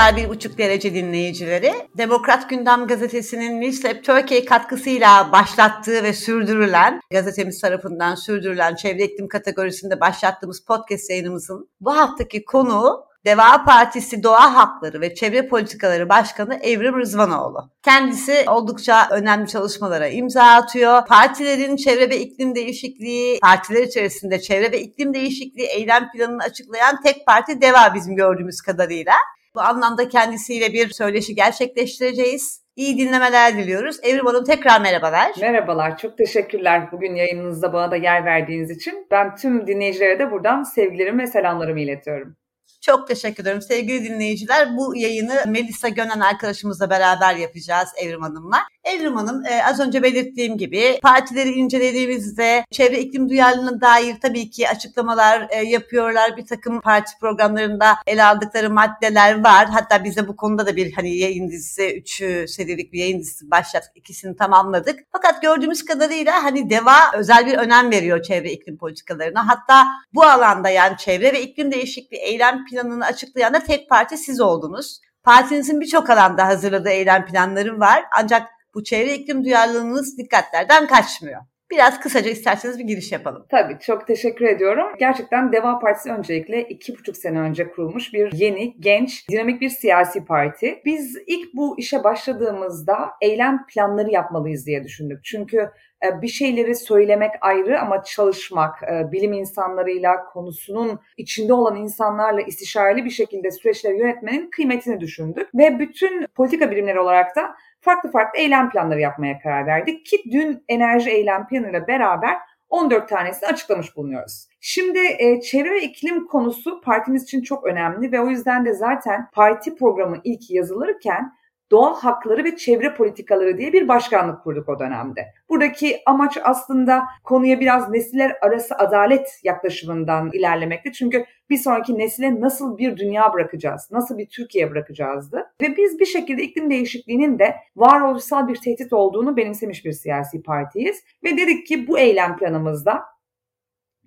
Merhabalar bir buçuk derece dinleyicileri. Demokrat Gündem Gazetesi'nin Newslab Turkey katkısıyla başlattığı ve sürdürülen, gazetemiz tarafından sürdürülen çevre iklim kategorisinde başlattığımız podcast yayınımızın bu haftaki konuğu Deva Partisi Doğa Hakları ve Çevre Politikaları Başkanı Evrim Rızvanoğlu. Kendisi oldukça önemli çalışmalara imza atıyor. Partilerin çevre ve iklim değişikliği, partiler içerisinde çevre ve iklim değişikliği eylem planını açıklayan tek parti Deva bizim gördüğümüz kadarıyla. Bu anlamda kendisiyle bir söyleşi gerçekleştireceğiz. İyi dinlemeler diliyoruz. Evrim Hanım tekrar merhabalar. Merhabalar, çok teşekkürler bugün yayınınızda bana da yer verdiğiniz için. Ben tüm dinleyicilere de buradan sevgilerimi ve selamlarımı iletiyorum. Çok teşekkür ederim sevgili dinleyiciler. Bu yayını Melisa Gönen arkadaşımızla beraber yapacağız Evrim Hanım'la. Evrim e, az önce belirttiğim gibi partileri incelediğimizde çevre iklim duyarlılığına dair tabii ki açıklamalar e, yapıyorlar. Bir takım parti programlarında ele aldıkları maddeler var. Hatta biz de bu konuda da bir hani yayın dizisi, üç serilik bir yayın dizisi başlattık. ikisini tamamladık. Fakat gördüğümüz kadarıyla hani DEVA özel bir önem veriyor çevre iklim politikalarına. Hatta bu alanda yani çevre ve iklim değişikliği eylem planını açıklayan da tek parti siz oldunuz. Partinizin birçok alanda hazırladığı eylem planları var. Ancak bu çevre iklim duyarlılığınız dikkatlerden kaçmıyor. Biraz kısaca isterseniz bir giriş yapalım. Tabii çok teşekkür ediyorum. Gerçekten Deva Partisi öncelikle iki buçuk sene önce kurulmuş bir yeni, genç, dinamik bir siyasi parti. Biz ilk bu işe başladığımızda eylem planları yapmalıyız diye düşündük. Çünkü e, bir şeyleri söylemek ayrı ama çalışmak, e, bilim insanlarıyla, konusunun içinde olan insanlarla istişareli bir şekilde süreçleri yönetmenin kıymetini düşündük. Ve bütün politika bilimleri olarak da farklı farklı eylem planları yapmaya karar verdik ki dün enerji eylem planıyla beraber 14 tanesini açıklamış bulunuyoruz. Şimdi e, çevre ve iklim konusu partimiz için çok önemli ve o yüzden de zaten parti programı ilk yazılırken doğal hakları ve çevre politikaları diye bir başkanlık kurduk o dönemde. Buradaki amaç aslında konuya biraz nesiller arası adalet yaklaşımından ilerlemekti. Çünkü bir sonraki nesile nasıl bir dünya bırakacağız, nasıl bir Türkiye bırakacağızdı. Ve biz bir şekilde iklim değişikliğinin de varoluşsal bir tehdit olduğunu benimsemiş bir siyasi partiyiz. Ve dedik ki bu eylem planımızda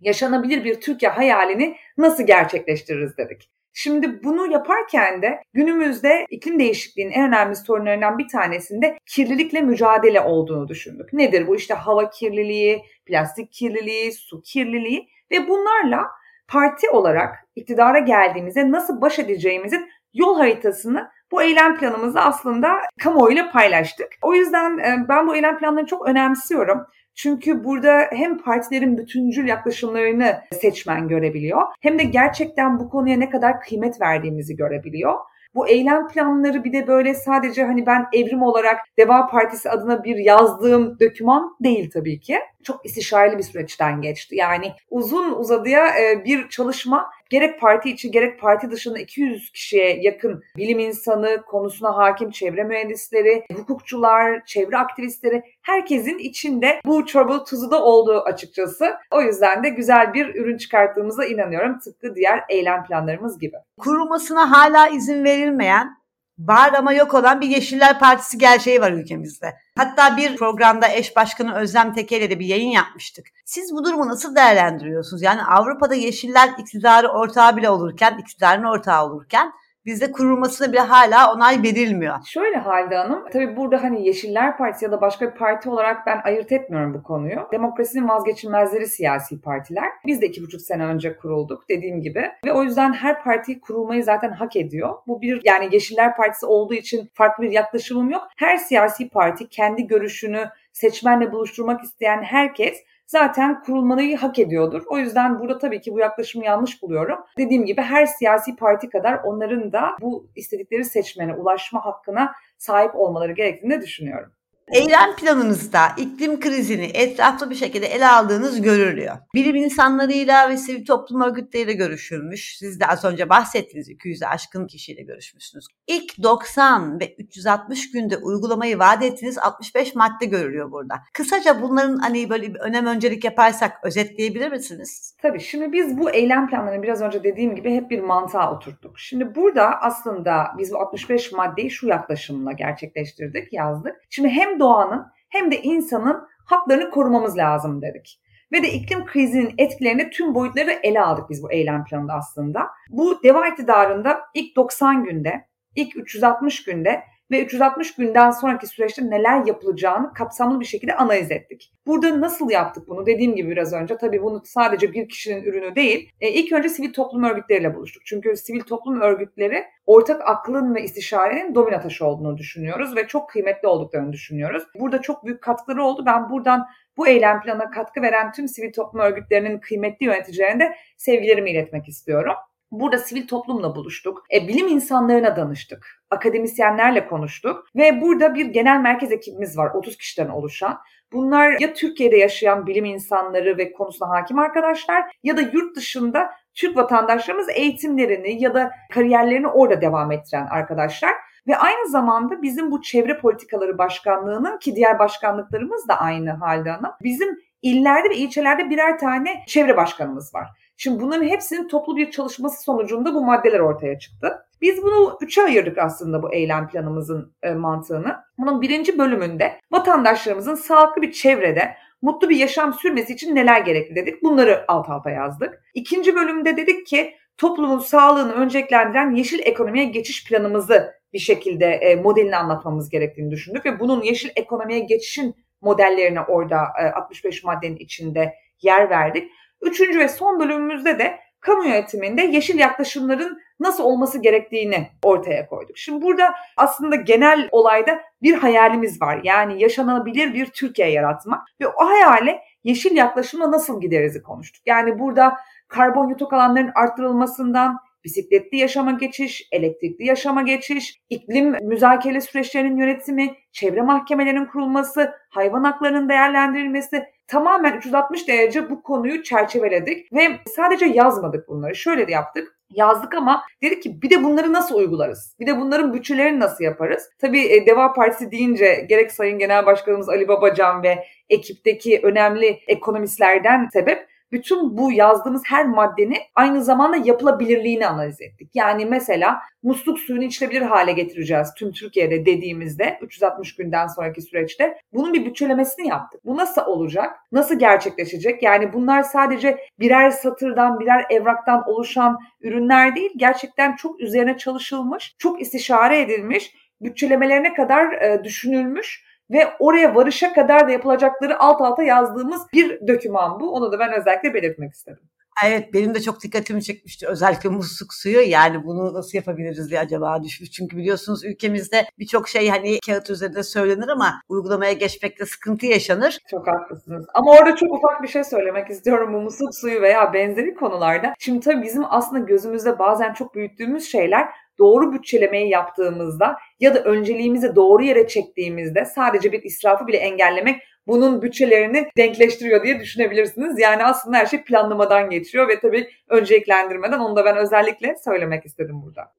yaşanabilir bir Türkiye hayalini nasıl gerçekleştiririz dedik. Şimdi bunu yaparken de günümüzde iklim değişikliğinin en önemli sorunlarından bir tanesinde kirlilikle mücadele olduğunu düşündük. Nedir bu? İşte hava kirliliği, plastik kirliliği, su kirliliği ve bunlarla parti olarak iktidara geldiğimizde nasıl baş edeceğimizin yol haritasını bu eylem planımızı aslında kamuoyuyla paylaştık. O yüzden e, ben bu eylem planlarını çok önemsiyorum. Çünkü burada hem partilerin bütüncül yaklaşımlarını seçmen görebiliyor hem de gerçekten bu konuya ne kadar kıymet verdiğimizi görebiliyor. Bu eylem planları bir de böyle sadece hani ben evrim olarak Deva Partisi adına bir yazdığım döküman değil tabii ki. Çok istişareli bir süreçten geçti. Yani uzun uzadıya e, bir çalışma gerek parti içi gerek parti dışında 200 kişiye yakın bilim insanı, konusuna hakim çevre mühendisleri, hukukçular, çevre aktivistleri herkesin içinde bu çorbalı tuzu da olduğu açıkçası. O yüzden de güzel bir ürün çıkarttığımıza inanıyorum tıpkı diğer eylem planlarımız gibi. Kurulmasına hala izin verilmeyen var ama yok olan bir Yeşiller Partisi gerçeği var ülkemizde. Hatta bir programda eş başkanı Özlem Teke ile de bir yayın yapmıştık. Siz bu durumu nasıl değerlendiriyorsunuz? Yani Avrupa'da Yeşiller iktidarı ortağı bile olurken, iktidarın ortağı olurken bizde kurulmasına bile hala onay verilmiyor. Şöyle Halide Hanım, tabii burada hani Yeşiller Partisi ya da başka bir parti olarak ben ayırt etmiyorum bu konuyu. Demokrasinin vazgeçilmezleri siyasi partiler. Biz de iki buçuk sene önce kurulduk dediğim gibi. Ve o yüzden her parti kurulmayı zaten hak ediyor. Bu bir yani Yeşiller Partisi olduğu için farklı bir yaklaşımım yok. Her siyasi parti kendi görüşünü seçmenle buluşturmak isteyen herkes zaten kurulmayı hak ediyordur. O yüzden burada tabii ki bu yaklaşımı yanlış buluyorum. Dediğim gibi her siyasi parti kadar onların da bu istedikleri seçmene ulaşma hakkına sahip olmaları gerektiğini düşünüyorum. Eylem planınızda iklim krizini etraflı bir şekilde ele aldığınız görülüyor. Bilim insanlarıyla ve sivil toplum örgütleriyle görüşülmüş. Siz de az önce bahsettiniz 200'e aşkın kişiyle görüşmüşsünüz. İlk 90 ve 360 günde uygulamayı vaat ettiğiniz 65 madde görülüyor burada. Kısaca bunların hani böyle bir önem öncelik yaparsak özetleyebilir misiniz? Tabii şimdi biz bu eylem planlarını biraz önce dediğim gibi hep bir mantığa oturttuk. Şimdi burada aslında biz bu 65 maddeyi şu yaklaşımla gerçekleştirdik, yazdık. Şimdi hem doğanın hem de insanın haklarını korumamız lazım dedik. Ve de iklim krizinin etkilerini tüm boyutları ele aldık biz bu eylem planında aslında. Bu deva iktidarında ilk 90 günde ilk 360 günde ve 360 günden sonraki süreçte neler yapılacağını kapsamlı bir şekilde analiz ettik. Burada nasıl yaptık bunu? Dediğim gibi biraz önce tabii bunu sadece bir kişinin ürünü değil. E, ilk önce sivil toplum örgütleriyle buluştuk. Çünkü sivil toplum örgütleri ortak aklın ve istişarenin domino taşı olduğunu düşünüyoruz ve çok kıymetli olduklarını düşünüyoruz. Burada çok büyük katkıları oldu. Ben buradan bu eylem planına katkı veren tüm sivil toplum örgütlerinin kıymetli yöneticilerine de sevgilerimi iletmek istiyorum. Burada sivil toplumla buluştuk. E, bilim insanlarına danıştık. Akademisyenlerle konuştuk. Ve burada bir genel merkez ekibimiz var 30 kişiden oluşan. Bunlar ya Türkiye'de yaşayan bilim insanları ve konusuna hakim arkadaşlar ya da yurt dışında Türk vatandaşlarımız eğitimlerini ya da kariyerlerini orada devam ettiren arkadaşlar. Ve aynı zamanda bizim bu çevre politikaları başkanlığının ki diğer başkanlıklarımız da aynı halde ana. Bizim illerde ve ilçelerde birer tane çevre başkanımız var. Şimdi bunların hepsinin toplu bir çalışması sonucunda bu maddeler ortaya çıktı. Biz bunu üçe ayırdık aslında bu eylem planımızın e, mantığını. Bunun birinci bölümünde vatandaşlarımızın sağlıklı bir çevrede mutlu bir yaşam sürmesi için neler gerekli dedik. Bunları alt alta yazdık. İkinci bölümde dedik ki toplumun sağlığını önceliklendiren yeşil ekonomiye geçiş planımızı bir şekilde e, modelini anlatmamız gerektiğini düşündük ve bunun yeşil ekonomiye geçişin modellerine orada e, 65 maddenin içinde yer verdik. Üçüncü ve son bölümümüzde de kamu yönetiminde yeşil yaklaşımların nasıl olması gerektiğini ortaya koyduk. Şimdi burada aslında genel olayda bir hayalimiz var. Yani yaşanabilir bir Türkiye yaratmak ve o hayale yeşil yaklaşımla nasıl giderizi konuştuk. Yani burada karbon yutak alanların arttırılmasından, bisikletli yaşama geçiş, elektrikli yaşama geçiş, iklim müzakere süreçlerinin yönetimi, çevre mahkemelerinin kurulması, hayvan haklarının değerlendirilmesi tamamen 360 derece bu konuyu çerçeveledik ve sadece yazmadık bunları. Şöyle de yaptık yazdık ama dedik ki bir de bunları nasıl uygularız? Bir de bunların bütçelerini nasıl yaparız? Tabii e, Deva Partisi deyince gerek Sayın Genel Başkanımız Ali Babacan ve ekipteki önemli ekonomistlerden sebep bütün bu yazdığımız her maddenin aynı zamanda yapılabilirliğini analiz ettik. Yani mesela musluk suyunu içilebilir hale getireceğiz tüm Türkiye'de dediğimizde 360 günden sonraki süreçte bunun bir bütçelemesini yaptık. Bu nasıl olacak? Nasıl gerçekleşecek? Yani bunlar sadece birer satırdan, birer evraktan oluşan ürünler değil. Gerçekten çok üzerine çalışılmış, çok istişare edilmiş, bütçelemelerine kadar e, düşünülmüş ve oraya varışa kadar da yapılacakları alt alta yazdığımız bir döküman bu. Onu da ben özellikle belirtmek istedim. Evet benim de çok dikkatimi çekmişti. Özellikle musluk suyu yani bunu nasıl yapabiliriz diye acaba düşmüş. Çünkü biliyorsunuz ülkemizde birçok şey hani kağıt üzerinde söylenir ama uygulamaya geçmekte sıkıntı yaşanır. Çok haklısınız. Ama orada çok ufak bir şey söylemek istiyorum bu musluk suyu veya benzeri konularda. Şimdi tabii bizim aslında gözümüzde bazen çok büyüttüğümüz şeyler doğru bütçelemeyi yaptığımızda ya da önceliğimizi doğru yere çektiğimizde sadece bir israfı bile engellemek bunun bütçelerini denkleştiriyor diye düşünebilirsiniz. Yani aslında her şey planlamadan geçiyor ve tabii önceliklendirmeden onu da ben özellikle söylemek istedim burada.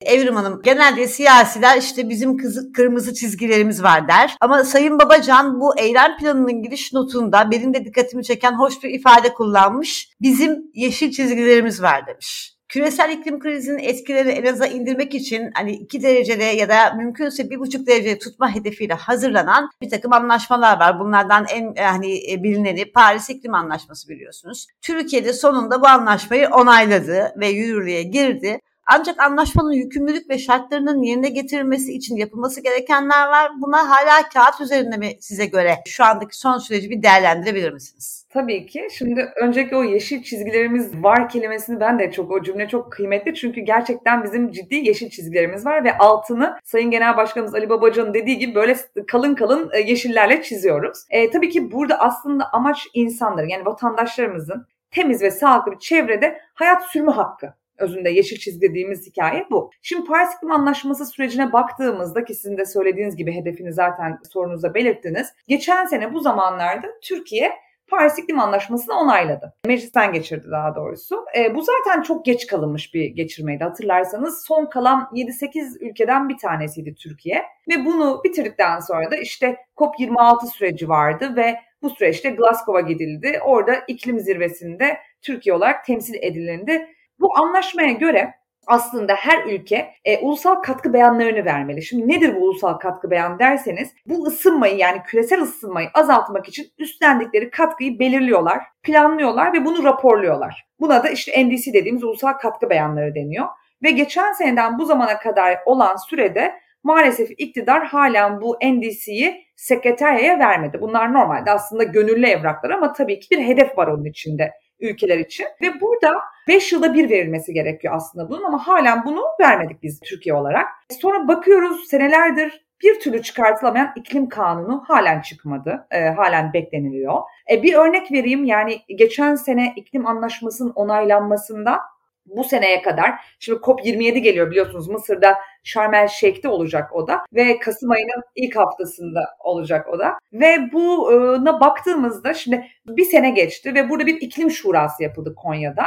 Evrim Hanım genelde siyasiler işte bizim kızı, kırmızı çizgilerimiz var der. Ama Sayın Babacan bu eylem planının giriş notunda benim de dikkatimi çeken hoş bir ifade kullanmış. Bizim yeşil çizgilerimiz var demiş küresel iklim krizinin etkilerini en aza indirmek için hani 2 derecede ya da mümkünse 1,5 derecede tutma hedefiyle hazırlanan bir takım anlaşmalar var. Bunlardan en hani e, bilineni Paris İklim Anlaşması biliyorsunuz. Türkiye'de sonunda bu anlaşmayı onayladı ve yürürlüğe girdi. Ancak anlaşmanın yükümlülük ve şartlarının yerine getirilmesi için yapılması gerekenler var. Buna hala kağıt üzerinde mi size göre şu andaki son süreci bir değerlendirebilir misiniz? Tabii ki. Şimdi önceki o yeşil çizgilerimiz var kelimesini ben de çok o cümle çok kıymetli. Çünkü gerçekten bizim ciddi yeşil çizgilerimiz var ve altını Sayın Genel Başkanımız Ali Babacan'ın dediği gibi böyle kalın kalın e, yeşillerle çiziyoruz. E, tabii ki burada aslında amaç insanların yani vatandaşlarımızın temiz ve sağlıklı bir çevrede hayat sürme hakkı özünde yeşil çizgi dediğimiz hikaye bu. Şimdi Paris İklim Anlaşması sürecine baktığımızda ki sizin de söylediğiniz gibi hedefini zaten sorunuzda belirttiniz. Geçen sene bu zamanlarda Türkiye Paris İklim Anlaşması'nı onayladı. Meclisten geçirdi daha doğrusu. E, bu zaten çok geç kalınmış bir geçirmeydi hatırlarsanız. Son kalan 7-8 ülkeden bir tanesiydi Türkiye. Ve bunu bitirdikten sonra da işte COP26 süreci vardı ve bu süreçte Glasgow'a gidildi. Orada iklim zirvesinde Türkiye olarak temsil edilindi bu anlaşmaya göre aslında her ülke e, ulusal katkı beyanlarını vermeli. Şimdi nedir bu ulusal katkı beyan derseniz bu ısınmayı yani küresel ısınmayı azaltmak için üstlendikleri katkıyı belirliyorlar, planlıyorlar ve bunu raporluyorlar. Buna da işte NDC dediğimiz ulusal katkı beyanları deniyor. Ve geçen seneden bu zamana kadar olan sürede maalesef iktidar halen bu NDC'yi sekreteryaya vermedi. Bunlar normalde aslında gönüllü evraklar ama tabii ki bir hedef var onun içinde ülkeler için. Ve burada 5 yılda bir verilmesi gerekiyor aslında bunun ama halen bunu vermedik biz Türkiye olarak. Sonra bakıyoruz senelerdir bir türlü çıkartılamayan iklim kanunu halen çıkmadı. E, halen bekleniliyor. E, bir örnek vereyim yani geçen sene iklim anlaşmasının onaylanmasında bu seneye kadar şimdi COP27 geliyor biliyorsunuz Mısır'da Sharm el Şeyh'te olacak o da ve Kasım ayının ilk haftasında olacak o da ve buna baktığımızda şimdi bir sene geçti ve burada bir iklim şurası yapıldı Konya'da.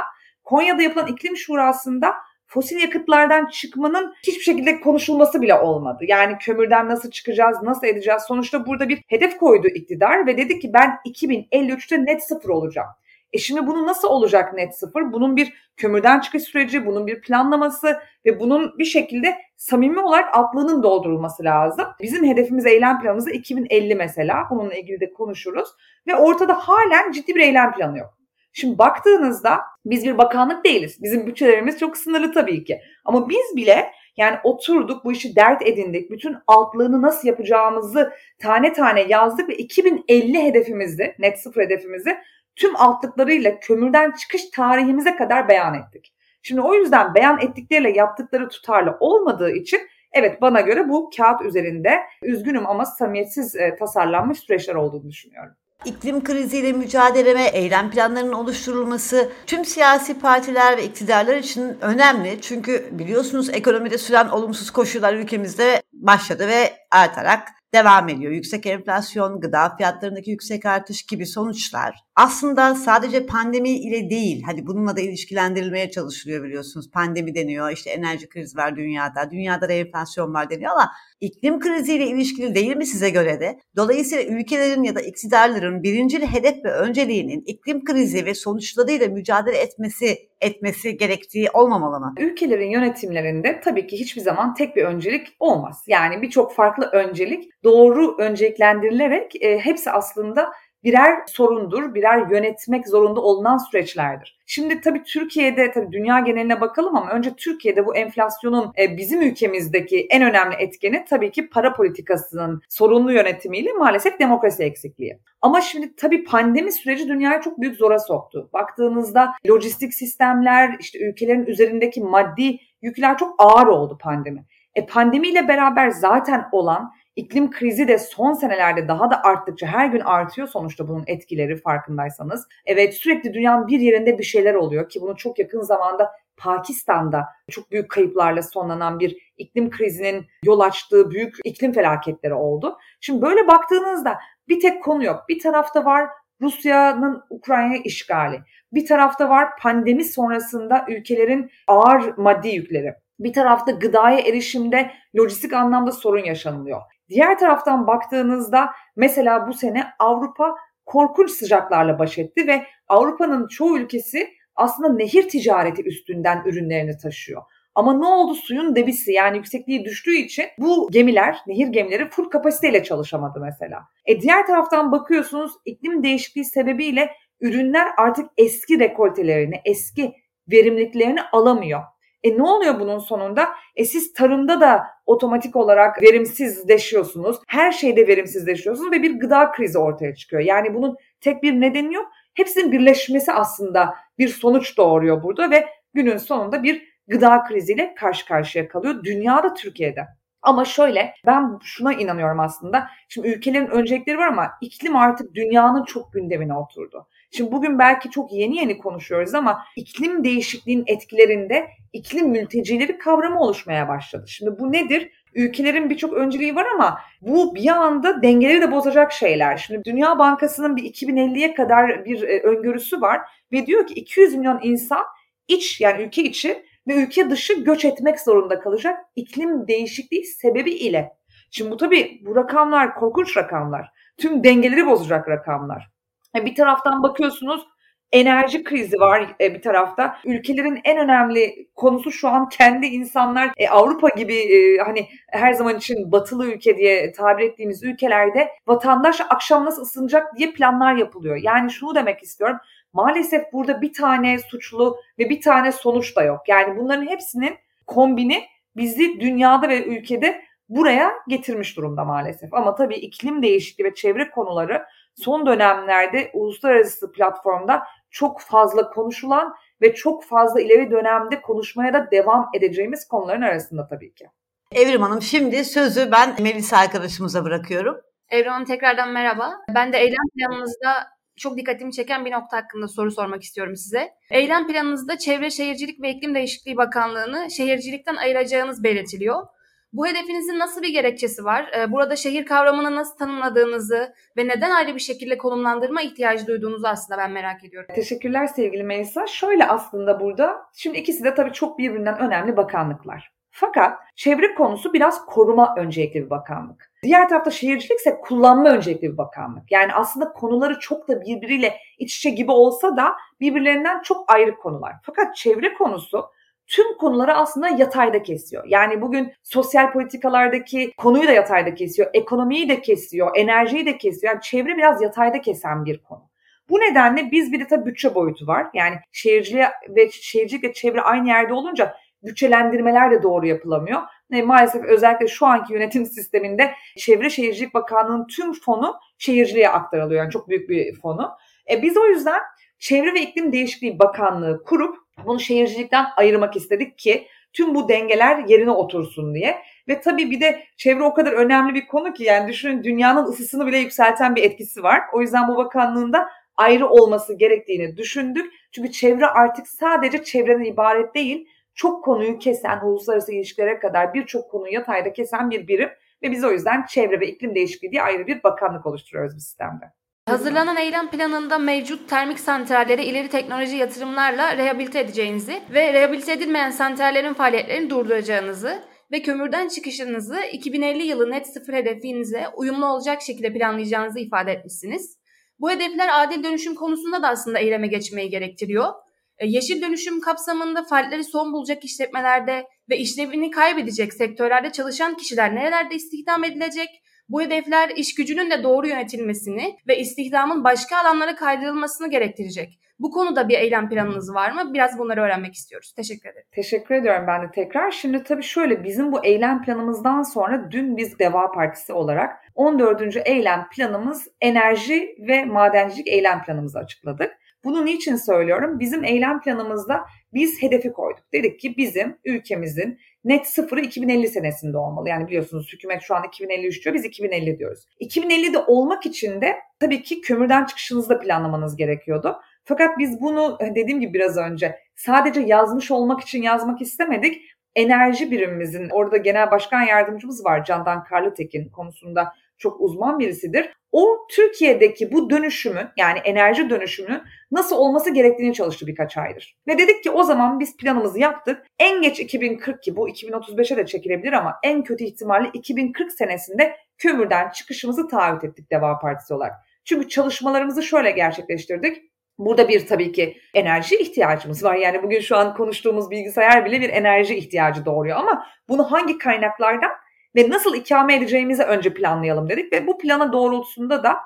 Konya'da yapılan iklim şurasında fosil yakıtlardan çıkmanın hiçbir şekilde konuşulması bile olmadı. Yani kömürden nasıl çıkacağız, nasıl edeceğiz? Sonuçta burada bir hedef koydu iktidar ve dedi ki ben 2053'te net sıfır olacağım. E şimdi bunu nasıl olacak net sıfır? Bunun bir kömürden çıkış süreci, bunun bir planlaması ve bunun bir şekilde samimi olarak aklının doldurulması lazım. Bizim hedefimiz eylem planımızda 2050 mesela. Bununla ilgili de konuşuruz. Ve ortada halen ciddi bir eylem planı yok. Şimdi baktığınızda biz bir bakanlık değiliz. Bizim bütçelerimiz çok sınırlı tabii ki. Ama biz bile yani oturduk bu işi dert edindik. Bütün altlığını nasıl yapacağımızı tane tane yazdık ve 2050 hedefimizi, net sıfır hedefimizi tüm altlıklarıyla kömürden çıkış tarihimize kadar beyan ettik. Şimdi o yüzden beyan ettikleriyle yaptıkları tutarlı olmadığı için evet bana göre bu kağıt üzerinde üzgünüm ama samimiyetsiz e, tasarlanmış süreçler olduğunu düşünüyorum. İklim kriziyle mücadele ve eylem planlarının oluşturulması tüm siyasi partiler ve iktidarlar için önemli. Çünkü biliyorsunuz ekonomide süren olumsuz koşullar ülkemizde başladı ve artarak devam ediyor. Yüksek enflasyon, gıda fiyatlarındaki yüksek artış gibi sonuçlar aslında sadece pandemi ile değil, hani bununla da ilişkilendirilmeye çalışılıyor biliyorsunuz. Pandemi deniyor, işte enerji krizi var dünyada, dünyada da enflasyon var deniyor ama iklim kriziyle ilişkili değil mi size göre de? Dolayısıyla ülkelerin ya da iktidarların birinci hedef ve önceliğinin iklim krizi ve sonuçlarıyla mücadele etmesi etmesi gerektiği olmamalı mı? Ülkelerin yönetimlerinde tabii ki hiçbir zaman tek bir öncelik olmaz. Yani birçok farklı öncelik doğru önceliklendirilerek e, hepsi aslında birer sorundur, birer yönetmek zorunda olunan süreçlerdir. Şimdi tabii Türkiye'de, tabii dünya geneline bakalım ama önce Türkiye'de bu enflasyonun e, bizim ülkemizdeki en önemli etkeni tabii ki para politikasının sorunlu yönetimiyle maalesef demokrasi eksikliği. Ama şimdi tabii pandemi süreci dünyayı çok büyük zora soktu. Baktığınızda lojistik sistemler, işte ülkelerin üzerindeki maddi yükler çok ağır oldu pandemi. E pandemiyle beraber zaten olan İklim krizi de son senelerde daha da arttıkça her gün artıyor sonuçta bunun etkileri farkındaysanız. Evet sürekli dünyanın bir yerinde bir şeyler oluyor ki bunu çok yakın zamanda Pakistan'da çok büyük kayıplarla sonlanan bir iklim krizinin yol açtığı büyük iklim felaketleri oldu. Şimdi böyle baktığınızda bir tek konu yok. Bir tarafta var Rusya'nın Ukrayna işgali. Bir tarafta var pandemi sonrasında ülkelerin ağır maddi yükleri. Bir tarafta gıdaya erişimde lojistik anlamda sorun yaşanılıyor. Diğer taraftan baktığınızda mesela bu sene Avrupa korkunç sıcaklarla baş etti ve Avrupa'nın çoğu ülkesi aslında nehir ticareti üstünden ürünlerini taşıyor. Ama ne oldu suyun debisi yani yüksekliği düştüğü için bu gemiler, nehir gemileri full kapasiteyle çalışamadı mesela. E diğer taraftan bakıyorsunuz iklim değişikliği sebebiyle ürünler artık eski rekoltelerini, eski verimliliklerini alamıyor. E ne oluyor bunun sonunda? E siz tarımda da otomatik olarak verimsizleşiyorsunuz. Her şeyde verimsizleşiyorsunuz ve bir gıda krizi ortaya çıkıyor. Yani bunun tek bir nedeni yok. Hepsinin birleşmesi aslında bir sonuç doğuruyor burada ve günün sonunda bir gıda kriziyle karşı karşıya kalıyor. Dünyada Türkiye'de. Ama şöyle ben şuna inanıyorum aslında. Şimdi ülkelerin öncelikleri var ama iklim artık dünyanın çok gündemine oturdu. Şimdi bugün belki çok yeni yeni konuşuyoruz ama iklim değişikliğinin etkilerinde iklim mültecileri kavramı oluşmaya başladı. Şimdi bu nedir? Ülkelerin birçok önceliği var ama bu bir anda dengeleri de bozacak şeyler. Şimdi Dünya Bankası'nın bir 2050'ye kadar bir e, öngörüsü var ve diyor ki 200 milyon insan iç yani ülke içi ve ülke dışı göç etmek zorunda kalacak iklim değişikliği sebebi ile. Şimdi bu tabii bu rakamlar korkunç rakamlar. Tüm dengeleri bozacak rakamlar. Bir taraftan bakıyorsunuz enerji krizi var e, bir tarafta. Ülkelerin en önemli konusu şu an kendi insanlar e, Avrupa gibi e, hani her zaman için batılı ülke diye tabir ettiğimiz ülkelerde vatandaş akşam nasıl ısınacak diye planlar yapılıyor. Yani şunu demek istiyorum. Maalesef burada bir tane suçlu ve bir tane sonuç da yok. Yani bunların hepsinin kombini bizi dünyada ve ülkede buraya getirmiş durumda maalesef. Ama tabii iklim değişikliği ve çevre konuları son dönemlerde uluslararası platformda çok fazla konuşulan ve çok fazla ileri dönemde konuşmaya da devam edeceğimiz konuların arasında tabii ki. Evrim Hanım şimdi sözü ben Melisa arkadaşımıza bırakıyorum. Evrim Hanım tekrardan merhaba. Ben de eylem planınızda çok dikkatimi çeken bir nokta hakkında soru sormak istiyorum size. Eylem planınızda Çevre Şehircilik ve İklim Değişikliği Bakanlığı'nı şehircilikten ayıracağınız belirtiliyor. Bu hedefinizin nasıl bir gerekçesi var? Ee, burada şehir kavramını nasıl tanımladığınızı ve neden ayrı bir şekilde konumlandırma ihtiyacı duyduğunuzu aslında ben merak ediyorum. Teşekkürler sevgili Melisa. Şöyle aslında burada, şimdi ikisi de tabii çok birbirinden önemli bakanlıklar. Fakat çevre konusu biraz koruma öncelikli bir bakanlık. Diğer tarafta şehircilik ise kullanma öncelikli bir bakanlık. Yani aslında konuları çok da birbiriyle iç içe gibi olsa da birbirlerinden çok ayrı konular. Fakat çevre konusu tüm konuları aslında yatayda kesiyor. Yani bugün sosyal politikalardaki konuyu da yatayda kesiyor, ekonomiyi de kesiyor, enerjiyi de kesiyor. Yani çevre biraz yatayda kesen bir konu. Bu nedenle biz bir de tabii bütçe boyutu var. Yani şehirciliğe ve şehircilik ve çevre aynı yerde olunca bütçelendirmeler de doğru yapılamıyor. E, maalesef özellikle şu anki yönetim sisteminde Çevre Şehircilik Bakanlığı'nın tüm fonu şehirciliğe aktarılıyor. Yani çok büyük bir fonu. E, biz o yüzden Çevre ve İklim Değişikliği Bakanlığı kurup bunu şehircilikten ayırmak istedik ki tüm bu dengeler yerine otursun diye. Ve tabii bir de çevre o kadar önemli bir konu ki yani düşünün dünyanın ısısını bile yükselten bir etkisi var. O yüzden bu bakanlığında ayrı olması gerektiğini düşündük. Çünkü çevre artık sadece çevreden ibaret değil, çok konuyu kesen, uluslararası ilişkilere kadar birçok konuyu yatayda kesen bir birim ve biz o yüzden çevre ve iklim değişikliği diye ayrı bir bakanlık oluşturuyoruz bu sistemde. Hazırlanan eylem planında mevcut termik santralleri ileri teknoloji yatırımlarla rehabilite edeceğinizi ve rehabilite edilmeyen santrallerin faaliyetlerini durduracağınızı ve kömürden çıkışınızı 2050 yılı net sıfır hedefinize uyumlu olacak şekilde planlayacağınızı ifade etmişsiniz. Bu hedefler adil dönüşüm konusunda da aslında eyleme geçmeyi gerektiriyor. E, yeşil dönüşüm kapsamında faaliyetleri son bulacak işletmelerde ve işlevini kaybedecek sektörlerde çalışan kişiler nerelerde istihdam edilecek? Bu hedefler iş gücünün de doğru yönetilmesini ve istihdamın başka alanlara kaydırılmasını gerektirecek. Bu konuda bir eylem planınız var mı? Biraz bunları öğrenmek istiyoruz. Teşekkür ederim. Teşekkür ediyorum ben de tekrar. Şimdi tabii şöyle bizim bu eylem planımızdan sonra dün biz Deva Partisi olarak 14. eylem planımız enerji ve madencilik eylem planımızı açıkladık. Bunu niçin söylüyorum? Bizim eylem planımızda biz hedefi koyduk. Dedik ki bizim ülkemizin net sıfırı 2050 senesinde olmalı. Yani biliyorsunuz hükümet şu an 2053 diyor biz 2050 diyoruz. 2050'de olmak için de tabii ki kömürden çıkışınızı da planlamanız gerekiyordu. Fakat biz bunu dediğim gibi biraz önce sadece yazmış olmak için yazmak istemedik. Enerji birimimizin orada genel başkan yardımcımız var Candan Karlıtekin konusunda çok uzman birisidir. O Türkiye'deki bu dönüşümü yani enerji dönüşümü nasıl olması gerektiğini çalıştı birkaç aydır. Ve dedik ki o zaman biz planımızı yaptık. En geç 2040 ki bu 2035'e de çekilebilir ama en kötü ihtimalle 2040 senesinde kömürden çıkışımızı taahhüt ettik Deva Partisi olarak. Çünkü çalışmalarımızı şöyle gerçekleştirdik. Burada bir tabii ki enerji ihtiyacımız var. Yani bugün şu an konuştuğumuz bilgisayar bile bir enerji ihtiyacı doğuruyor ama bunu hangi kaynaklardan ve nasıl ikame edeceğimizi önce planlayalım dedik ve bu plana doğrultusunda da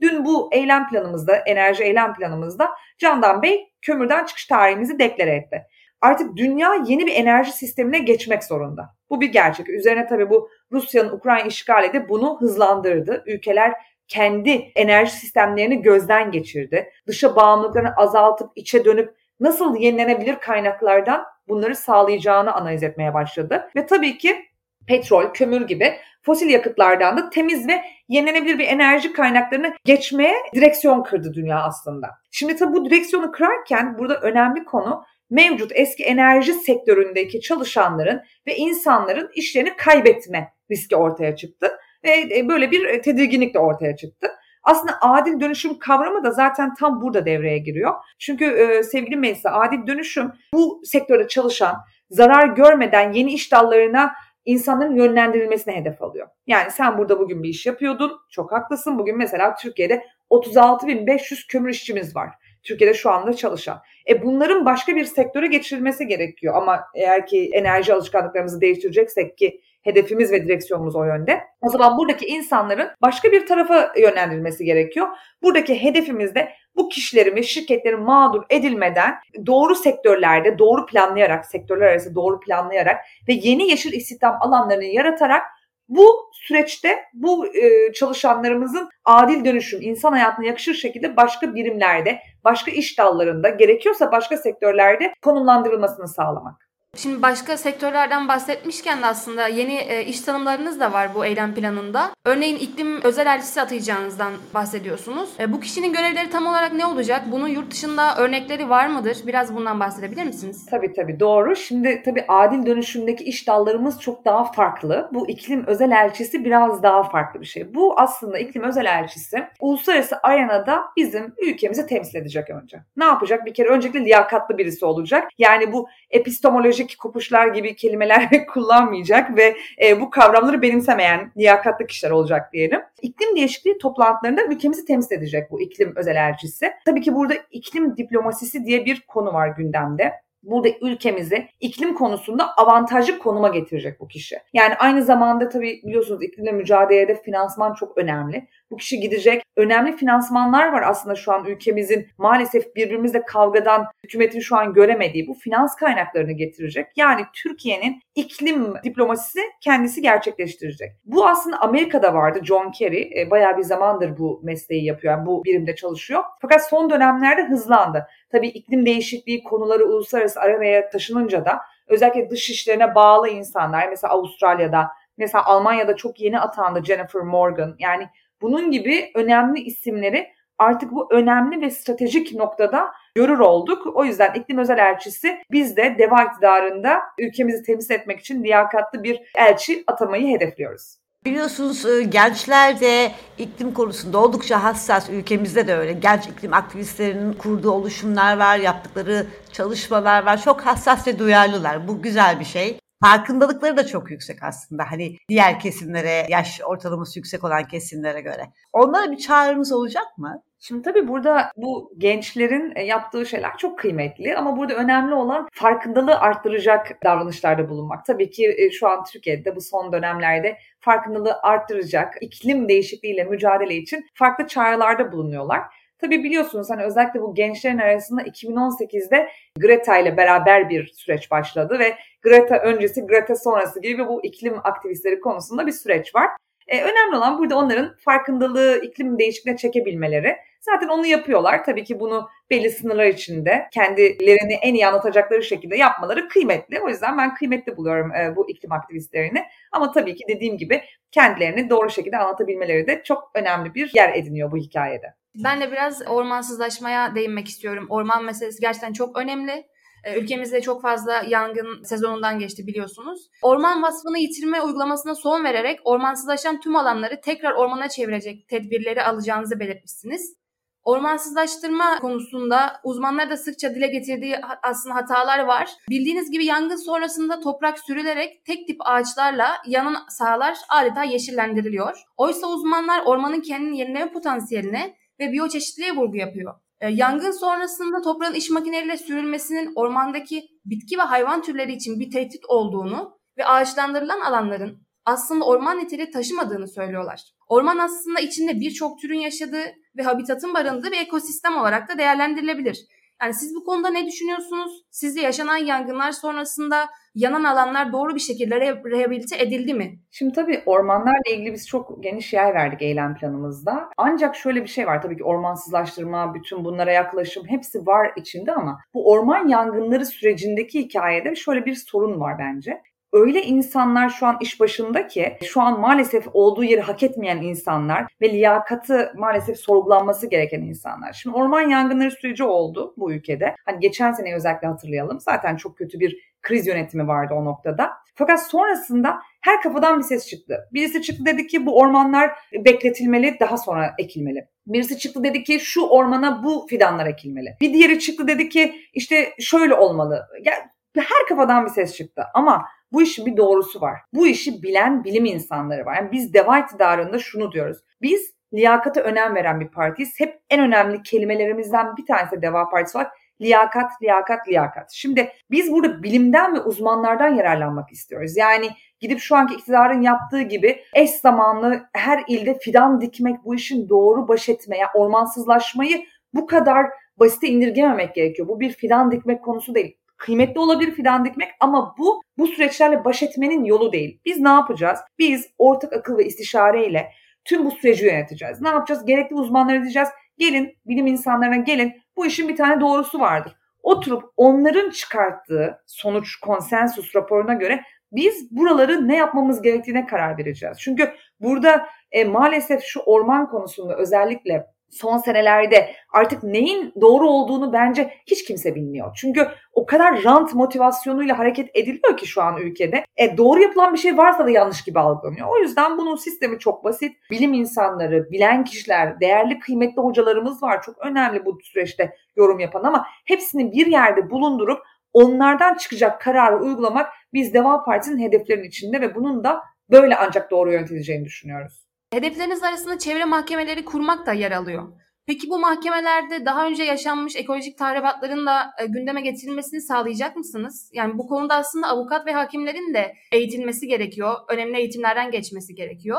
dün bu eylem planımızda, enerji eylem planımızda Candan Bey kömürden çıkış tarihimizi deklare etti. Artık dünya yeni bir enerji sistemine geçmek zorunda. Bu bir gerçek. Üzerine tabii bu Rusya'nın Ukrayna işgali de bunu hızlandırdı. Ülkeler kendi enerji sistemlerini gözden geçirdi. Dışa bağımlılıklarını azaltıp içe dönüp nasıl yenilenebilir kaynaklardan bunları sağlayacağını analiz etmeye başladı. Ve tabii ki petrol, kömür gibi fosil yakıtlardan da temiz ve yenilenebilir bir enerji kaynaklarını geçmeye direksiyon kırdı dünya aslında. Şimdi tabii bu direksiyonu kırarken burada önemli konu mevcut eski enerji sektöründeki çalışanların ve insanların işlerini kaybetme riski ortaya çıktı. Ve e, böyle bir tedirginlik de ortaya çıktı. Aslında adil dönüşüm kavramı da zaten tam burada devreye giriyor. Çünkü e, sevgili Melisa adil dönüşüm bu sektörde çalışan, zarar görmeden yeni iş dallarına insanların yönlendirilmesine hedef alıyor. Yani sen burada bugün bir iş yapıyordun. Çok haklısın. Bugün mesela Türkiye'de 36.500 kömür işçimiz var. Türkiye'de şu anda çalışan. E bunların başka bir sektöre geçirilmesi gerekiyor. Ama eğer ki enerji alışkanlıklarımızı değiştireceksek ki hedefimiz ve direksiyonumuz o yönde. O zaman buradaki insanların başka bir tarafa yönlendirilmesi gerekiyor. Buradaki hedefimiz de bu kişilerimiz, şirketlerin mağdur edilmeden doğru sektörlerde doğru planlayarak, sektörler arası doğru planlayarak ve yeni yeşil istihdam alanlarını yaratarak bu süreçte bu e, çalışanlarımızın adil dönüşüm, insan hayatına yakışır şekilde başka birimlerde, başka iş dallarında, gerekiyorsa başka sektörlerde konumlandırılmasını sağlamak. Şimdi başka sektörlerden bahsetmişken de aslında yeni e, iş tanımlarınız da var bu eylem planında. Örneğin iklim özel elçisi atayacağınızdan bahsediyorsunuz. E, bu kişinin görevleri tam olarak ne olacak? Bunun yurt dışında örnekleri var mıdır? Biraz bundan bahsedebilir misiniz? Tabii tabii doğru. Şimdi tabii adil dönüşümdeki iş dallarımız çok daha farklı. Bu iklim özel elçisi biraz daha farklı bir şey. Bu aslında iklim özel elçisi uluslararası arenada bizim ülkemizi temsil edecek önce. Ne yapacak? Bir kere öncelikle liyakatlı birisi olacak. Yani bu epistemoloji ideolojik kopuşlar gibi kelimeler kullanmayacak ve e, bu kavramları benimsemeyen liyakatlı kişiler olacak diyelim. İklim değişikliği toplantılarında ülkemizi temsil edecek bu iklim özel elçisi. Tabii ki burada iklim diplomasisi diye bir konu var gündemde burada ülkemizi iklim konusunda avantajlı konuma getirecek bu kişi. Yani aynı zamanda tabii biliyorsunuz iklimle mücadelede finansman çok önemli. Bu kişi gidecek. Önemli finansmanlar var aslında şu an ülkemizin maalesef birbirimizle kavgadan hükümetin şu an göremediği bu finans kaynaklarını getirecek. Yani Türkiye'nin iklim diplomasisi kendisi gerçekleştirecek. Bu aslında Amerika'da vardı John Kerry. E, bayağı bir zamandır bu mesleği yapıyor. Yani bu birimde çalışıyor. Fakat son dönemlerde hızlandı. Tabii iklim değişikliği konuları uluslararası arenaya taşınınca da özellikle dış işlerine bağlı insanlar mesela Avustralya'da mesela Almanya'da çok yeni atandı Jennifer Morgan yani bunun gibi önemli isimleri artık bu önemli ve stratejik noktada görür olduk. O yüzden iklim özel elçisi biz de DEVA iktidarında ülkemizi temsil etmek için liyakatlı bir elçi atamayı hedefliyoruz. Biliyorsunuz e, gençler de iklim konusunda oldukça hassas. Ülkemizde de öyle. Genç iklim aktivistlerinin kurduğu oluşumlar var, yaptıkları çalışmalar var. Çok hassas ve duyarlılar. Bu güzel bir şey. Farkındalıkları da çok yüksek aslında. Hani diğer kesimlere, yaş ortalaması yüksek olan kesimlere göre. Onlara bir çağrımız olacak mı? Şimdi tabii burada bu gençlerin e, yaptığı şeyler çok kıymetli ama burada önemli olan farkındalığı arttıracak davranışlarda bulunmak. Tabii ki e, şu an Türkiye'de bu son dönemlerde farkındalığı arttıracak iklim değişikliğiyle mücadele için farklı çağrılarda bulunuyorlar. Tabii biliyorsunuz hani özellikle bu gençlerin arasında 2018'de Greta ile beraber bir süreç başladı ve Greta öncesi, Greta sonrası gibi bu iklim aktivistleri konusunda bir süreç var. E, önemli olan burada onların farkındalığı iklim değişikliğine çekebilmeleri. Zaten onu yapıyorlar. Tabii ki bunu belli sınırlar içinde kendilerini en iyi anlatacakları şekilde yapmaları kıymetli. O yüzden ben kıymetli buluyorum e, bu iklim aktivistlerini. Ama tabii ki dediğim gibi kendilerini doğru şekilde anlatabilmeleri de çok önemli bir yer ediniyor bu hikayede. Ben de biraz ormansızlaşmaya değinmek istiyorum. Orman meselesi gerçekten çok önemli. E, ülkemizde çok fazla yangın sezonundan geçti biliyorsunuz. Orman vasfını yitirme uygulamasına son vererek ormansızlaşan tüm alanları tekrar ormana çevirecek tedbirleri alacağınızı belirtmişsiniz. Ormansızlaştırma konusunda uzmanlar da sıkça dile getirdiği aslında hatalar var. Bildiğiniz gibi yangın sonrasında toprak sürülerek tek tip ağaçlarla yanan sahalar adeta yeşillendiriliyor. Oysa uzmanlar ormanın kendini yenileme potansiyeline ve biyoçeşitliliğe vurgu yapıyor. E, yangın sonrasında toprağın iş makineleriyle sürülmesinin ormandaki bitki ve hayvan türleri için bir tehdit olduğunu ve ağaçlandırılan alanların aslında orman niteliği taşımadığını söylüyorlar. Orman aslında içinde birçok türün yaşadığı ve habitatın barındığı bir ekosistem olarak da değerlendirilebilir. Yani siz bu konuda ne düşünüyorsunuz? Sizde yaşanan yangınlar sonrasında yanan alanlar doğru bir şekilde re- rehabilite edildi mi? Şimdi tabii ormanlarla ilgili biz çok geniş yer verdik eylem planımızda. Ancak şöyle bir şey var tabii ki ormansızlaştırma, bütün bunlara yaklaşım hepsi var içinde ama bu orman yangınları sürecindeki hikayede şöyle bir sorun var bence öyle insanlar şu an iş başında ki şu an maalesef olduğu yeri hak etmeyen insanlar ve liyakatı maalesef sorgulanması gereken insanlar. Şimdi orman yangınları süreci oldu bu ülkede. Hani geçen sene özellikle hatırlayalım. Zaten çok kötü bir kriz yönetimi vardı o noktada. Fakat sonrasında her kafadan bir ses çıktı. Birisi çıktı dedi ki bu ormanlar bekletilmeli daha sonra ekilmeli. Birisi çıktı dedi ki şu ormana bu fidanlar ekilmeli. Bir diğeri çıktı dedi ki işte şöyle olmalı. Ya, her kafadan bir ses çıktı ama bu işin bir doğrusu var. Bu işi bilen bilim insanları var. Yani biz deva iktidarında şunu diyoruz. Biz liyakata önem veren bir partiyiz. Hep en önemli kelimelerimizden bir tanesi Deva Partisi olarak liyakat, liyakat, liyakat. Şimdi biz burada bilimden ve uzmanlardan yararlanmak istiyoruz. Yani gidip şu anki iktidarın yaptığı gibi eş zamanlı her ilde fidan dikmek bu işin doğru baş etmeye, ormansızlaşmayı bu kadar basite indirgememek gerekiyor. Bu bir fidan dikmek konusu değil. Kıymetli olabilir fidan dikmek ama bu bu süreçlerle baş etmenin yolu değil. Biz ne yapacağız? Biz ortak akıl ve istişareyle tüm bu süreci yöneteceğiz. Ne yapacağız? Gerekli uzmanları diyeceğiz. Gelin bilim insanlarına gelin bu işin bir tane doğrusu vardır. Oturup onların çıkarttığı sonuç konsensus raporuna göre biz buraları ne yapmamız gerektiğine karar vereceğiz. Çünkü burada e, maalesef şu orman konusunda özellikle son senelerde artık neyin doğru olduğunu bence hiç kimse bilmiyor. Çünkü o kadar rant motivasyonuyla hareket ediliyor ki şu an ülkede. E, doğru yapılan bir şey varsa da yanlış gibi algılanıyor. O yüzden bunun sistemi çok basit. Bilim insanları, bilen kişiler, değerli kıymetli hocalarımız var. Çok önemli bu süreçte yorum yapan ama hepsini bir yerde bulundurup onlardan çıkacak kararı uygulamak biz Deva Partisi'nin hedeflerinin içinde ve bunun da böyle ancak doğru yönetileceğini düşünüyoruz. Hedefleriniz arasında çevre mahkemeleri kurmak da yer alıyor. Peki bu mahkemelerde daha önce yaşanmış ekolojik tahribatların da e, gündeme getirilmesini sağlayacak mısınız? Yani bu konuda aslında avukat ve hakimlerin de eğitilmesi gerekiyor. Önemli eğitimlerden geçmesi gerekiyor.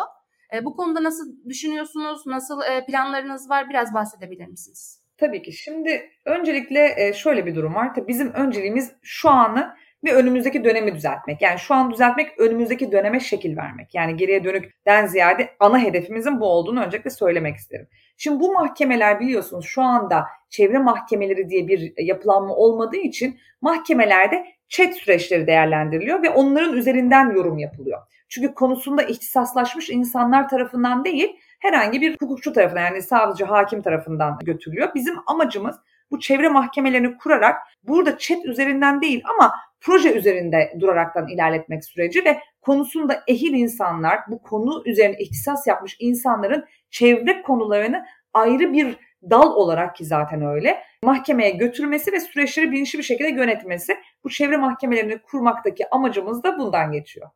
E, bu konuda nasıl düşünüyorsunuz? Nasıl e, planlarınız var? Biraz bahsedebilir misiniz? Tabii ki. Şimdi öncelikle şöyle bir durum var. Tabii bizim önceliğimiz şu anı ve önümüzdeki dönemi düzeltmek. Yani şu an düzeltmek önümüzdeki döneme şekil vermek. Yani geriye dönükten ziyade ana hedefimizin bu olduğunu öncelikle söylemek isterim. Şimdi bu mahkemeler biliyorsunuz şu anda çevre mahkemeleri diye bir yapılanma olmadığı için mahkemelerde chat süreçleri değerlendiriliyor ve onların üzerinden yorum yapılıyor. Çünkü konusunda ihtisaslaşmış insanlar tarafından değil herhangi bir hukukçu tarafından yani savcı hakim tarafından götürülüyor. Bizim amacımız bu çevre mahkemelerini kurarak burada chat üzerinden değil ama proje üzerinde duraraktan ilerletmek süreci ve konusunda ehil insanlar, bu konu üzerine ihtisas yapmış insanların çevre konularını ayrı bir dal olarak ki zaten öyle mahkemeye götürmesi ve süreçleri bilinçli bir şekilde yönetmesi. Bu çevre mahkemelerini kurmaktaki amacımız da bundan geçiyor.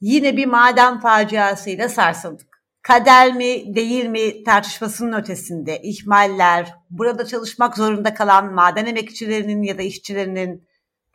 Yine bir maden faciasıyla sarsıldık. Kader mi değil mi tartışmasının ötesinde ihmaller, burada çalışmak zorunda kalan maden emekçilerinin ya da işçilerinin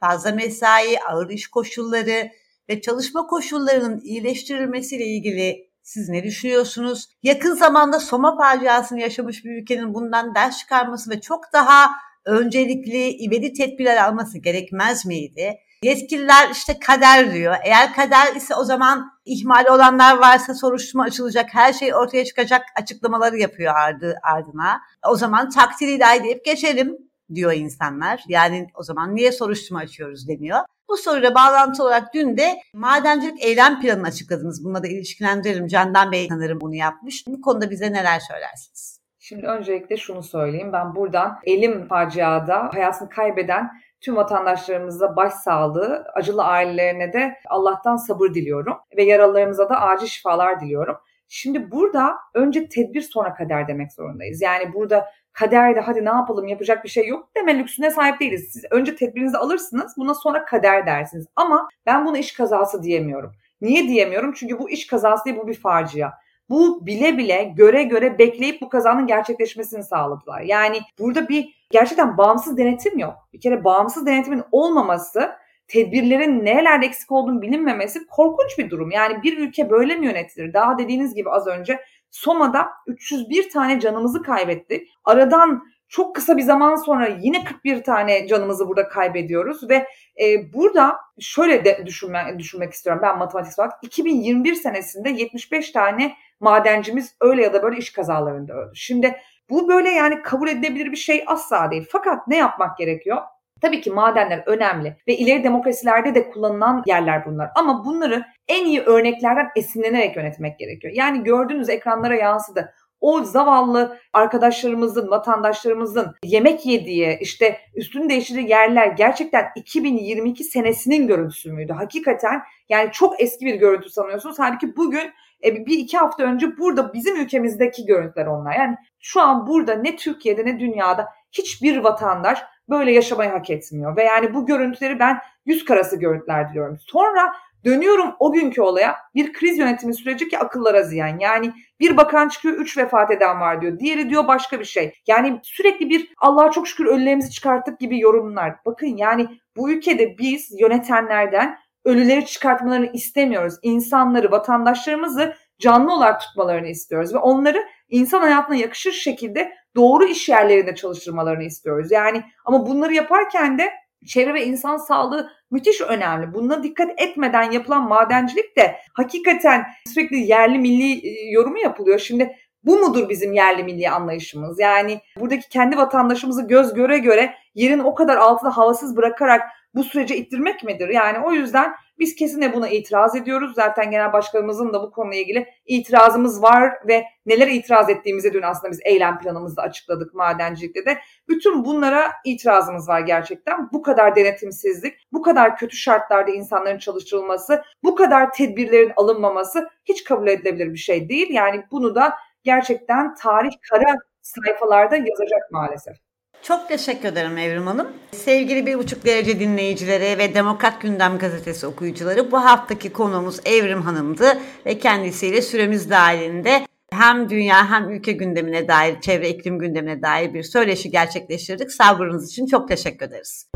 fazla mesai, ağır iş koşulları ve çalışma koşullarının iyileştirilmesiyle ilgili siz ne düşünüyorsunuz? Yakın zamanda Soma faciasını yaşamış bir ülkenin bundan ders çıkarması ve çok daha öncelikli, ivedi tedbirler alması gerekmez miydi? Yetkililer işte kader diyor. Eğer kader ise o zaman ihmali olanlar varsa soruşturma açılacak, her şey ortaya çıkacak açıklamaları yapıyor ardı ardına. O zaman takdir ilahi deyip geçelim diyor insanlar. Yani o zaman niye soruşturma açıyoruz deniyor. Bu soruyla bağlantı olarak dün de madencilik eylem planını açıkladınız. Bununla da ilişkilendiririm. Candan Bey sanırım bunu yapmış. Bu konuda bize neler söylersiniz? Şimdi öncelikle şunu söyleyeyim. Ben buradan elim faciada hayatını kaybeden tüm vatandaşlarımıza başsağlığı, acılı ailelerine de Allah'tan sabır diliyorum ve yaralılarımıza da acil şifalar diliyorum. Şimdi burada önce tedbir sonra kader demek zorundayız. Yani burada kaderde hadi ne yapalım yapacak bir şey yok deme lüksüne sahip değiliz. Siz önce tedbirinizi alırsınız buna sonra kader dersiniz. Ama ben buna iş kazası diyemiyorum. Niye diyemiyorum? Çünkü bu iş kazası değil bu bir facia. Bu bile bile göre göre bekleyip bu kazanın gerçekleşmesini sağladılar. Yani burada bir gerçekten bağımsız denetim yok. Bir kere bağımsız denetimin olmaması tedbirlerin nerelerde eksik olduğunu bilinmemesi korkunç bir durum. Yani bir ülke böyle mi yönetilir? Daha dediğiniz gibi az önce Soma'da 301 tane canımızı kaybettik. Aradan çok kısa bir zaman sonra yine 41 tane canımızı burada kaybediyoruz ve e, burada şöyle de düşünme, düşünmek istiyorum ben matematik olarak 2021 senesinde 75 tane madencimiz öyle ya da böyle iş kazalarında öldü. Şimdi bu böyle yani kabul edilebilir bir şey asla değil. Fakat ne yapmak gerekiyor? Tabii ki madenler önemli ve ileri demokrasilerde de kullanılan yerler bunlar. Ama bunları en iyi örneklerden esinlenerek yönetmek gerekiyor. Yani gördüğünüz ekranlara yansıdı. O zavallı arkadaşlarımızın, vatandaşlarımızın yemek yediği, işte üstünü değiştirdiği yerler gerçekten 2022 senesinin görüntüsü müydü? Hakikaten yani çok eski bir görüntü sanıyorsunuz. Halbuki bugün e, bir iki hafta önce burada bizim ülkemizdeki görüntüler onlar. Yani şu an burada ne Türkiye'de ne dünyada hiçbir vatandaş böyle yaşamayı hak etmiyor. Ve yani bu görüntüleri ben yüz karası görüntüler diliyorum. Sonra Dönüyorum o günkü olaya bir kriz yönetimi süreci ki akıllara ziyan. Yani bir bakan çıkıyor 3 vefat eden var diyor. Diğeri diyor başka bir şey. Yani sürekli bir Allah'a çok şükür ölülerimizi çıkarttık gibi yorumlar. Bakın yani bu ülkede biz yönetenlerden ölüleri çıkartmalarını istemiyoruz. İnsanları, vatandaşlarımızı canlı olarak tutmalarını istiyoruz ve onları insan hayatına yakışır şekilde doğru iş yerlerinde çalıştırmalarını istiyoruz. Yani ama bunları yaparken de çevre ve insan sağlığı müthiş önemli. Buna dikkat etmeden yapılan madencilik de hakikaten sürekli yerli milli e, yorumu yapılıyor. Şimdi bu mudur bizim yerli milli anlayışımız? Yani buradaki kendi vatandaşımızı göz göre göre yerin o kadar altında havasız bırakarak bu sürece ittirmek midir? Yani o yüzden biz kesinlikle buna itiraz ediyoruz. Zaten genel başkanımızın da bu konuyla ilgili itirazımız var ve neler itiraz ettiğimizi dün aslında biz eylem planımızda açıkladık madencilikte de. Bütün bunlara itirazımız var gerçekten. Bu kadar denetimsizlik, bu kadar kötü şartlarda insanların çalıştırılması, bu kadar tedbirlerin alınmaması hiç kabul edilebilir bir şey değil. Yani bunu da gerçekten tarih kara sayfalarda yazacak maalesef. Çok teşekkür ederim Evrim Hanım. Sevgili bir buçuk derece dinleyicileri ve Demokrat Gündem Gazetesi okuyucuları bu haftaki konuğumuz Evrim Hanım'dı ve kendisiyle süremiz dahilinde hem dünya hem ülke gündemine dair, çevre iklim gündemine dair bir söyleşi gerçekleştirdik. Sabrınız için çok teşekkür ederiz.